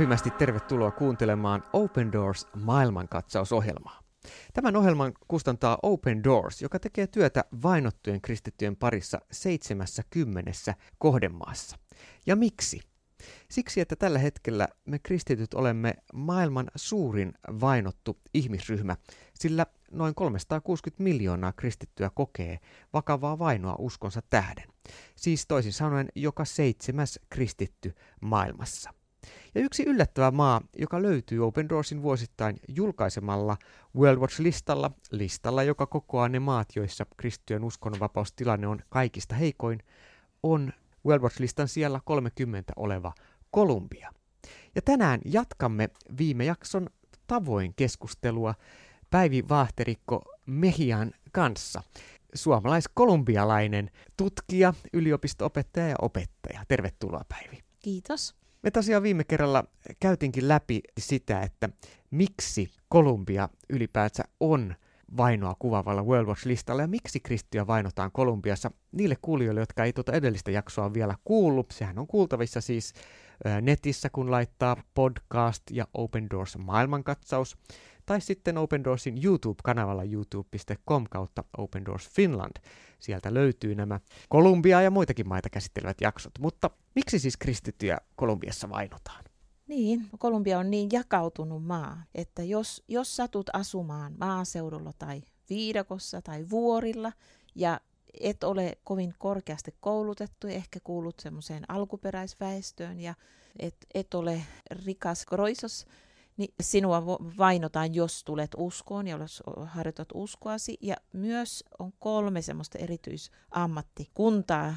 lämpimästi tervetuloa kuuntelemaan Open Doors maailmankatsausohjelmaa. Tämän ohjelman kustantaa Open Doors, joka tekee työtä vainottujen kristittyjen parissa 70 kohdemaassa. Ja miksi? Siksi, että tällä hetkellä me kristityt olemme maailman suurin vainottu ihmisryhmä, sillä noin 360 miljoonaa kristittyä kokee vakavaa vainoa uskonsa tähden. Siis toisin sanoen joka seitsemäs kristitty maailmassa. Ja yksi yllättävä maa, joka löytyy Open Doorsin vuosittain julkaisemalla World Watch-listalla, listalla, joka kokoaa ne maat, joissa kristittyjen uskonnonvapaustilanne on kaikista heikoin, on World Watch-listan siellä 30 oleva Kolumbia. Ja tänään jatkamme viime jakson tavoin keskustelua Päivi Vaahterikko Mehian kanssa. Suomalais-kolumbialainen tutkija, yliopisto-opettaja ja opettaja. Tervetuloa Päivi. Kiitos. Me tosiaan viime kerralla käytinkin läpi sitä, että miksi Kolumbia ylipäänsä on vainoa kuvaavalla World Watch-listalla ja miksi kristittyjä vainotaan Kolumbiassa. Niille kuulijoille, jotka ei tuota edellistä jaksoa vielä kuullut, sehän on kuultavissa siis netissä, kun laittaa podcast ja Open Doors maailmankatsaus, tai sitten Open Doorsin YouTube-kanavalla youtube.com kautta Open Doors Finland. Sieltä löytyy nämä Kolumbia ja muitakin maita käsittelevät jaksot. Mutta miksi siis kristittyjä Kolumbiassa vainotaan? Niin, Kolumbia on niin jakautunut maa, että jos, jos satut asumaan maaseudulla tai viidakossa tai vuorilla ja et ole kovin korkeasti koulutettu ehkä kuulut semmoiseen alkuperäisväestöön ja et, et ole rikas roisos, niin sinua vainotaan, jos tulet uskoon ja harjoitat uskoasi. Ja myös on kolme semmoista erityisammattikuntaa,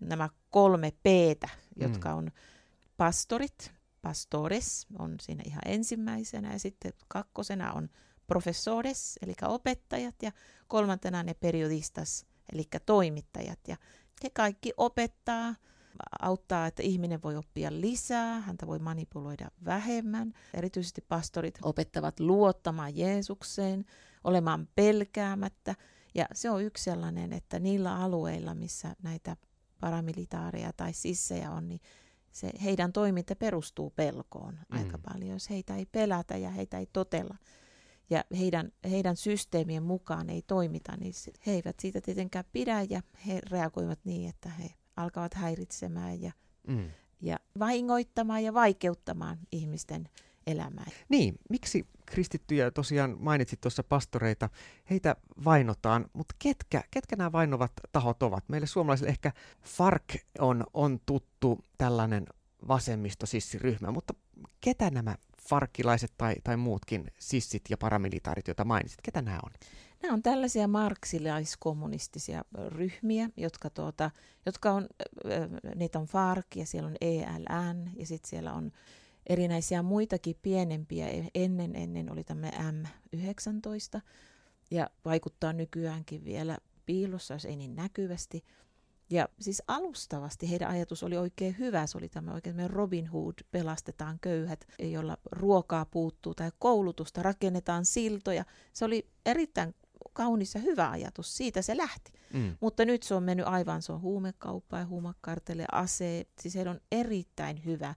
nämä kolme p jotka mm. on pastorit, pastores on siinä ihan ensimmäisenä ja sitten kakkosena on professores, eli opettajat ja kolmantena ne periodistas, eli toimittajat. Ja he kaikki opettaa, auttaa, että ihminen voi oppia lisää, häntä voi manipuloida vähemmän. Erityisesti pastorit opettavat luottamaan Jeesukseen, olemaan pelkäämättä. Ja se on yksi sellainen, että niillä alueilla, missä näitä paramilitaareja tai sissejä on, niin se heidän toiminta perustuu pelkoon mm. aika paljon. Jos heitä ei pelätä ja heitä ei totella ja heidän, heidän systeemien mukaan ei toimita, niin he eivät siitä tietenkään pidä ja he reagoivat niin, että he alkavat häiritsemään ja, mm. ja vahingoittamaan ja vaikeuttamaan ihmisten elämää. Niin, miksi kristittyjä tosiaan mainitsit tuossa pastoreita, heitä vainotaan, mutta ketkä, ketkä nämä vainovat tahot ovat? Meille suomalaisille ehkä FARC on, on tuttu tällainen vasemmistosissiryhmä, mutta ketä nämä farkkilaiset tai, tai muutkin sissit ja paramilitaarit, joita mainitsit, ketä nämä on? Nämä on tällaisia marksilaiskommunistisia ryhmiä, jotka, tuota, jotka on, niitä on FARC ja siellä on ELN ja sitten siellä on erinäisiä muitakin pienempiä. Ennen, ennen oli tämä M19 ja vaikuttaa nykyäänkin vielä piilossa, jos ei niin näkyvästi. Ja siis alustavasti heidän ajatus oli oikein hyvä. Se oli tämä oikein Robin Hood, pelastetaan köyhät, jolla ruokaa puuttuu tai koulutusta, rakennetaan siltoja. Se oli erittäin kaunis ja hyvä ajatus. Siitä se lähti. Mm. Mutta nyt se on mennyt aivan, se on huumekauppa ja huumakartelle, ase. Siis heillä on erittäin hyvä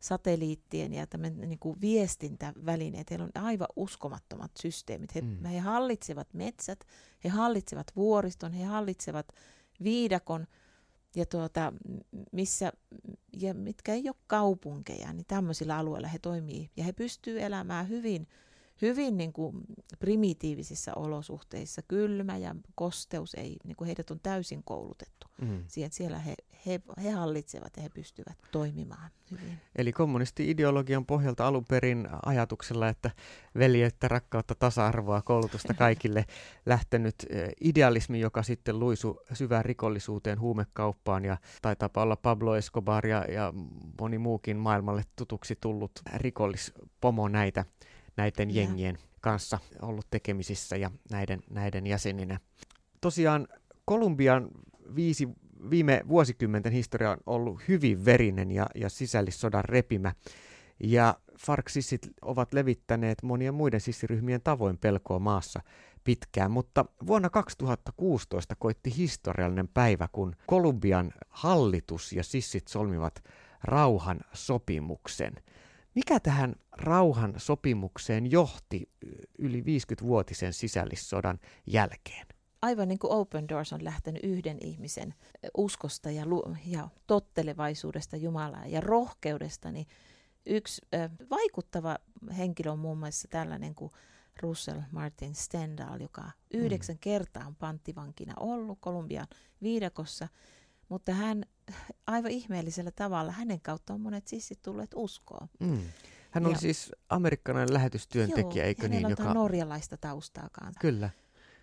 satelliittien ja tämän niin kuin viestintävälineet. Heillä on aivan uskomattomat systeemit. He, mm. he hallitsevat metsät, he hallitsevat vuoriston, he hallitsevat viidakon ja tuota, missä, ja mitkä ei ole kaupunkeja, niin tämmöisillä alueilla he toimii. Ja he pystyvät elämään hyvin hyvin niin kuin primitiivisissä olosuhteissa. Kylmä ja kosteus, ei, niin kuin heidät on täysin koulutettu. Mm. Siihen, siellä he, he, he hallitsevat ja he pystyvät toimimaan hyvin. Eli kommunisti-ideologian pohjalta alun perin ajatuksella, että veljeyttä, rakkautta, tasa-arvoa, koulutusta kaikille lähtenyt idealismi, joka sitten luisu syvään rikollisuuteen, huumekauppaan ja taitaa olla Pablo Escobar ja, ja moni muukin maailmalle tutuksi tullut rikollispomo näitä näiden yeah. jengien kanssa ollut tekemisissä ja näiden, näiden jäseninä. Tosiaan Kolumbian viisi, viime vuosikymmenten historia on ollut hyvin verinen ja, ja sisällissodan repimä. Ja Farksissit ovat levittäneet monien muiden sissiryhmien tavoin pelkoa maassa pitkään, mutta vuonna 2016 koitti historiallinen päivä, kun Kolumbian hallitus ja sissit solmivat rauhan sopimuksen – Mikä tähän rauhan sopimukseen johti yli 50-vuotisen sisällissodan jälkeen? Aivan niin kuin Open Doors on lähtenyt yhden ihmisen uskosta ja, lu- ja tottelevaisuudesta Jumalaa ja rohkeudesta, niin yksi äh, vaikuttava henkilö on muun muassa tällainen kuin Russell Martin Stendhal, joka yhdeksän mm. kertaa on panttivankina ollut Kolumbian viidakossa, mutta hän aivan ihmeellisellä tavalla, hänen kautta on monet sissit tulleet uskoon. Mm. Hän oli ja, siis amerikkalainen lähetystyöntekijä, joo, eikö niin? Joka... norjalaista taustaakaan. Kyllä.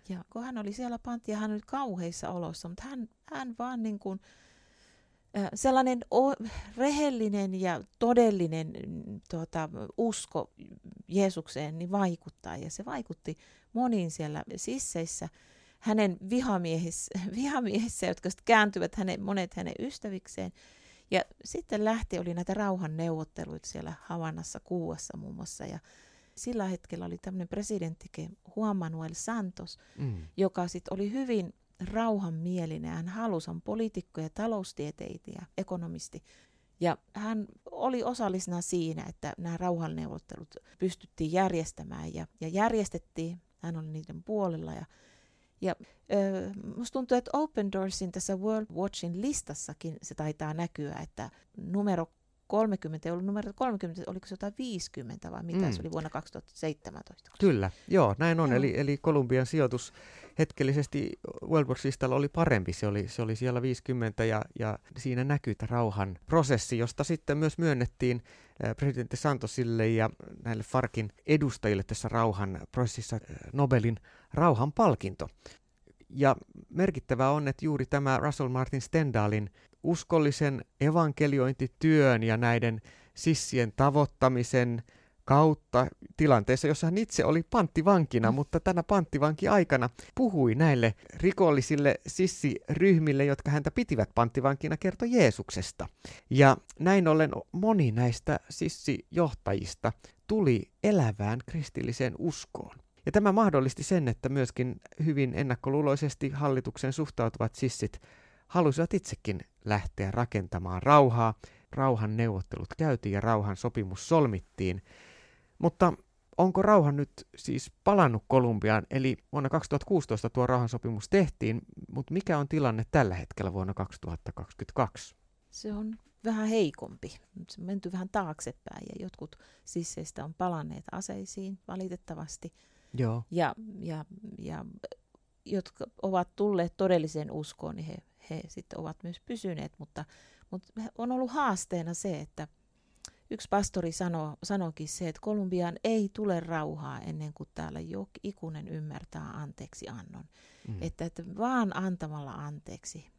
Ja kun hän oli siellä pantti ja hän oli kauheissa oloissa, mutta hän, hän vaan niin kuin, sellainen o, rehellinen ja todellinen tuota, usko Jeesukseen niin vaikuttaa. Ja se vaikutti moniin siellä sisseissä, hänen vihamiehissä, vihamiehissä jotka sitten kääntyvät hänen, monet hänen ystävikseen. Ja sitten lähti, oli näitä rauhanneuvotteluita siellä Havannassa, Kuuassa muun muassa. Ja sillä hetkellä oli tämmöinen presidentti Juan Manuel Santos, mm. joka sitten oli hyvin rauhanmielinen. Hän halusi, on poliitikko ja taloustieteitä ja ekonomisti. Ja hän oli osallisena siinä, että nämä rauhanneuvottelut pystyttiin järjestämään ja, ja järjestettiin. Hän oli niiden puolella ja ja äh, musta tuntuu, että Open Doorsin tässä World Watchin listassakin se taitaa näkyä, että numero 30, ei ollut numero 30, oliko se jotain 50 vai mitä mm. se oli vuonna 2017? Kyllä, joo, näin on. Joo. Eli, eli Kolumbian sijoitus hetkellisesti World Watch-listalla oli parempi. Se oli, se oli siellä 50 ja, ja siinä näkyy tämä rauhan prosessi, josta sitten myös myönnettiin presidentti Santosille ja näille Farkin edustajille tässä rauhan prosessissa Nobelin rauhan palkinto. Ja merkittävää on, että juuri tämä Russell Martin Stendhalin uskollisen evankeliointityön ja näiden sissien tavoittamisen kautta tilanteessa, jossa hän itse oli panttivankina, mm. mutta tänä panttivanki-aikana puhui näille rikollisille sissiryhmille, jotka häntä pitivät panttivankina, kertoi Jeesuksesta. Ja näin ollen moni näistä sissijohtajista tuli elävään kristilliseen uskoon. Ja tämä mahdollisti sen, että myöskin hyvin ennakkoluuloisesti hallituksen suhtautuvat sissit halusivat itsekin lähteä rakentamaan rauhaa. Rauhan neuvottelut käytiin ja rauhan sopimus solmittiin. Mutta onko rauha nyt siis palannut Kolumbiaan? Eli vuonna 2016 tuo rauhansopimus tehtiin, mutta mikä on tilanne tällä hetkellä vuonna 2022? Se on vähän heikompi. Se on menty vähän taaksepäin ja jotkut sisseistä on palanneet aseisiin valitettavasti. Joo. Ja, ja, ja jotka ovat tulleet todelliseen uskoon, niin he, he sitten ovat myös pysyneet, mutta, mutta on ollut haasteena se, että yksi pastori sano, sanoikin se, että Kolumbiaan ei tule rauhaa ennen kuin täällä joku ikuinen ymmärtää anteeksi annon. Mm. Että, että vaan antamalla anteeksi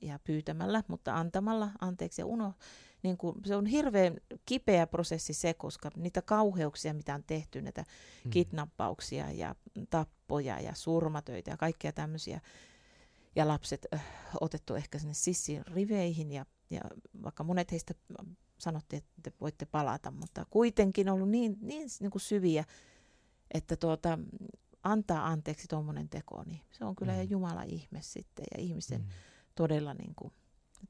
ja pyytämällä, mutta antamalla anteeksi ja uno, niin kuin, se on hirveän kipeä prosessi se, koska niitä kauheuksia, mitä on tehty, näitä mm. kidnappauksia ja tappoja ja surmatöitä ja kaikkea tämmöisiä, ja lapset äh, otettu ehkä sinne sissin riveihin, ja, ja vaikka monet heistä sanottiin, että te voitte palata, mutta kuitenkin ollut niin, niin, niin kuin syviä, että tuota, antaa anteeksi tuommoinen teko, niin se on kyllä mm. Jumala ihme sitten, ja ihmisen mm. todella niin kuin,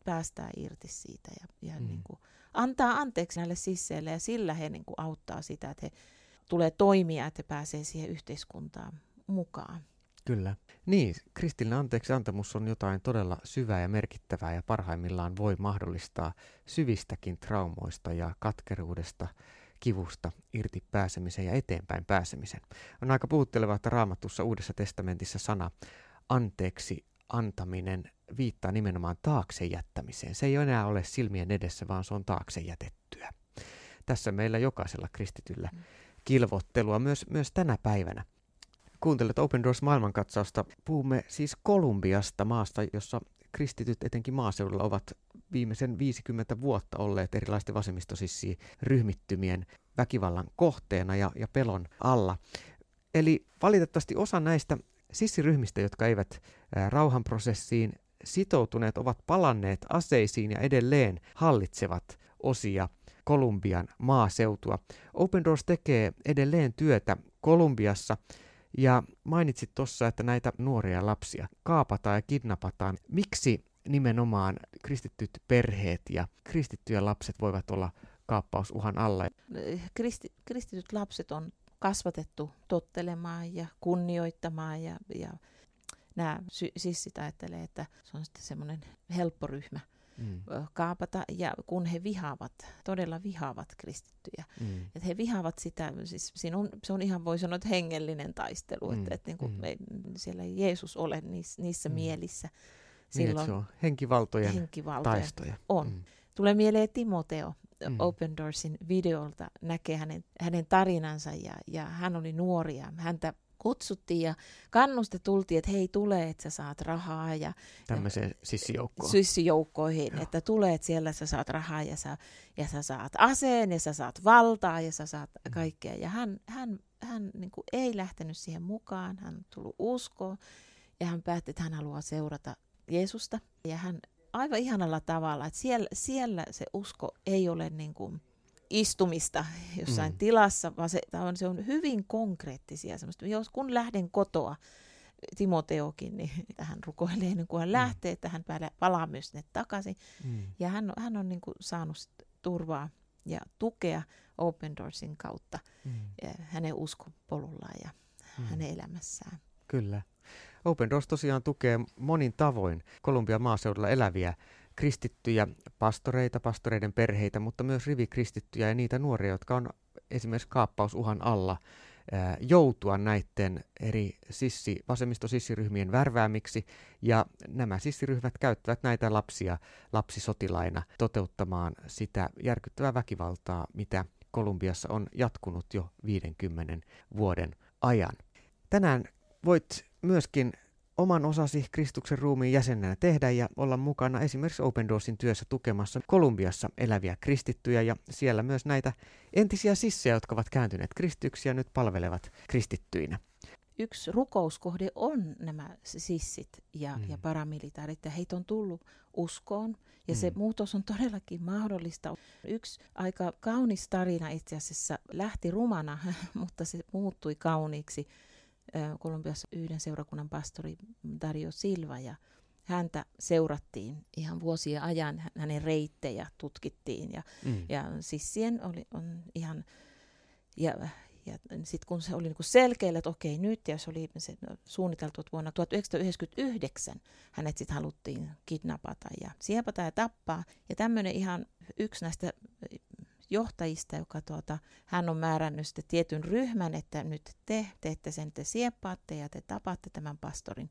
päästää irti siitä ja, ja mm. niin kuin, antaa anteeksi näille sisseille ja sillä he niin kuin, auttaa sitä, että he tulee toimia, että he pääsee siihen yhteiskuntaan mukaan. Kyllä. Niin, kristillinen anteeksi antamus on jotain todella syvää ja merkittävää ja parhaimmillaan voi mahdollistaa syvistäkin traumoista ja katkeruudesta, kivusta irti pääsemisen ja eteenpäin pääsemisen. On aika puhuttelevaa, että raamatussa Uudessa testamentissa sana anteeksi antaminen viittaa nimenomaan taakse jättämiseen. Se ei enää ole silmien edessä, vaan se on taakse jätettyä. Tässä meillä jokaisella kristityllä mm. kilvottelua myös, myös tänä päivänä. Kuuntelet Open Doors maailmankatsausta. Puhumme siis Kolumbiasta, maasta, jossa kristityt etenkin maaseudulla ovat viimeisen 50 vuotta olleet erilaisten vasemmistosissi ryhmittymien väkivallan kohteena ja, ja pelon alla. Eli valitettavasti osa näistä sissiryhmistä, jotka eivät rauhanprosessiin sitoutuneet, ovat palanneet aseisiin ja edelleen hallitsevat osia Kolumbian maaseutua. Open Doors tekee edelleen työtä Kolumbiassa ja mainitsit tuossa, että näitä nuoria lapsia kaapataan ja kidnapataan. Miksi nimenomaan kristittyt perheet ja kristittyjä lapset voivat olla kaappausuhan alla. Kristi, kristityt lapset on kasvatettu tottelemaan ja kunnioittamaan ja, ja nämä sy- sissit ajattelee, että se on sitten semmoinen helppo ryhmä mm. kaapata, ja kun he vihaavat, todella vihaavat kristittyjä, mm. että he vihaavat sitä, siis siinä on, se on ihan voi sanoa, että hengellinen taistelu, mm. että, että niin kuin mm. ei, siellä ei Jeesus ole niissä, niissä mm. mielissä. Silloin niin, se on henkivaltojen, henkivaltojen taistoja. On. Mm. Tulee mieleen Timoteo, mm. Open Doorsin videolta näkee hänen, hänen tarinansa ja, ja hän oli nuori ja häntä kutsuttiin ja kannuste tultiin, että hei tule, että sä saat rahaa. Ja, Tämmöiseen sissijoukkoon. Sissijoukkoihin, Joo. että tule, että siellä sä saat rahaa ja sä, ja sä saat aseen ja sä saat valtaa ja sä saat mm. kaikkea. Ja hän, hän, hän niin kuin ei lähtenyt siihen mukaan, hän on tullut uskoon ja hän päätti, että hän haluaa seurata Jeesusta. Ja hän aivan ihanalla tavalla, että siellä, siellä se usko ei ole niin kuin istumista jossain mm. tilassa, vaan se, on, se on hyvin konkreettisia. Semmoista. Jos kun lähden kotoa, Timoteokin, niin hän rukoilee ennen kuin hän mm. lähtee, että hän palaa myös sinne takaisin. Mm. Ja hän, hän on niin kuin saanut turvaa ja tukea Open Doorsin kautta mm. hänen uskopolullaan ja mm. hänen elämässään. Kyllä. Open Doors tosiaan tukee monin tavoin Kolumbian maaseudulla eläviä kristittyjä pastoreita, pastoreiden perheitä, mutta myös rivikristittyjä ja niitä nuoria, jotka on esimerkiksi kaappausuhan alla joutua näiden eri sissi, vasemmistosissiryhmien värväämiksi, ja nämä sissiryhmät käyttävät näitä lapsia lapsisotilaina toteuttamaan sitä järkyttävää väkivaltaa, mitä Kolumbiassa on jatkunut jo 50 vuoden ajan. Tänään voit myöskin oman osasi Kristuksen ruumiin jäsenenä tehdä ja olla mukana esimerkiksi Open Doorsin työssä tukemassa Kolumbiassa eläviä kristittyjä ja siellä myös näitä entisiä sissejä, jotka ovat kääntyneet kristyksi ja nyt palvelevat kristittyinä. Yksi rukouskohde on nämä sissit ja, mm. ja paramilitaarit ja heitä on tullut uskoon ja mm. se muutos on todellakin mahdollista. Yksi aika kaunis tarina itse asiassa lähti rumana, mutta se muuttui kauniiksi Kolumbiassa yhden seurakunnan pastori Dario Silva ja häntä seurattiin ihan vuosien ajan, hänen reittejä tutkittiin ja, mm. ja sissien oli on ihan, ja, ja sitten kun se oli niinku selkeällä, että okei nyt, ja se oli se suunniteltu että vuonna 1999, hänet sitten haluttiin kidnapata ja siepata ja tappaa. Ja tämmöinen ihan yksi näistä johtajista, joka tuota, hän on määrännyt sitten tietyn ryhmän, että nyt te teette sen, te sieppaatte ja te tapatte tämän pastorin.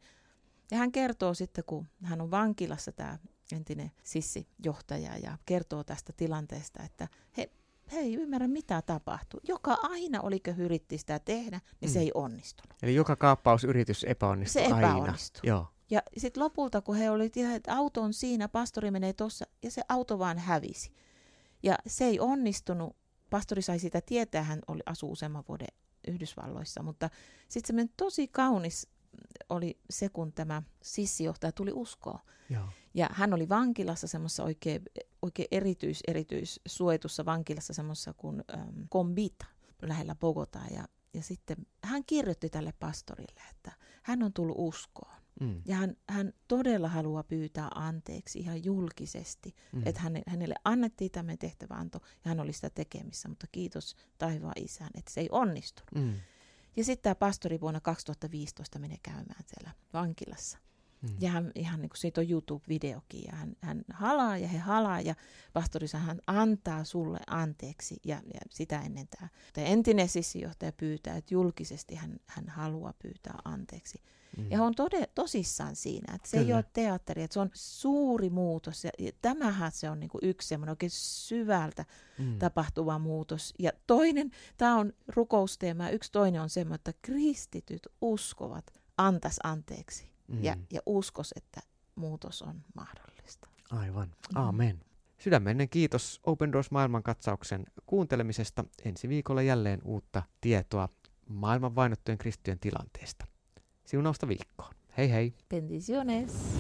Ja hän kertoo sitten, kun hän on vankilassa tämä entinen sissijohtaja ja kertoo tästä tilanteesta, että he, he ei ymmärrä mitä tapahtuu. Joka aina oliko yritti sitä tehdä, niin mm. se ei onnistunut. Eli joka kaappausyritys epäonnistui Se epäonnistui. Joo. Ja sitten lopulta, kun he olivat, että auto on siinä, pastori menee tuossa, ja se auto vaan hävisi. Ja se ei onnistunut. Pastori sai sitä tietää, hän oli, asuu useamman vuoden Yhdysvalloissa, mutta sitten se tosi kaunis oli se, kun tämä sissijohtaja tuli uskoon. Joo. Ja hän oli vankilassa semmoisessa oikein, oikein erityis, erityis suojatussa vankilassa semmoisessa kuin ähm, Combita lähellä Bogotaa. Ja, ja sitten hän kirjoitti tälle pastorille, että hän on tullut uskoon. Mm. Ja hän, hän todella haluaa pyytää anteeksi ihan julkisesti, mm. että häne, hänelle annettiin tämä tehtäväanto ja hän oli sitä tekemissä, mutta kiitos taivaan isään, että se ei onnistunut. Mm. Ja sitten tämä pastori vuonna 2015 menee käymään siellä vankilassa. Mm. Ja hän, ihan niin kuin siitä on YouTube-videokin, ja hän, hän halaa ja he halaa, ja pastorissa hän antaa sulle anteeksi, ja, ja sitä ennen tämä, tämä entinen sissijohtaja pyytää, että julkisesti hän, hän haluaa pyytää anteeksi. Mm. Ja he on tode, tosissaan siinä, että se Kyllä. ei ole teatteri, että se on suuri muutos, ja, ja tämähän se on niin kuin yksi semmoinen oikein syvältä mm. tapahtuva muutos. Ja toinen, tämä on rukousteema, yksi toinen on semmoinen, että kristityt uskovat, antas anteeksi mm. ja, ja uskos, että muutos on mahdollista. Aivan. Mm. Amen. Sydämenen kiitos Open Doors maailmankatsauksen kuuntelemisesta. Ensi viikolla jälleen uutta tietoa maailman vainottujen kristittyjen tilanteesta. Siunausta viikkoon. Hei hei. Bendiciones.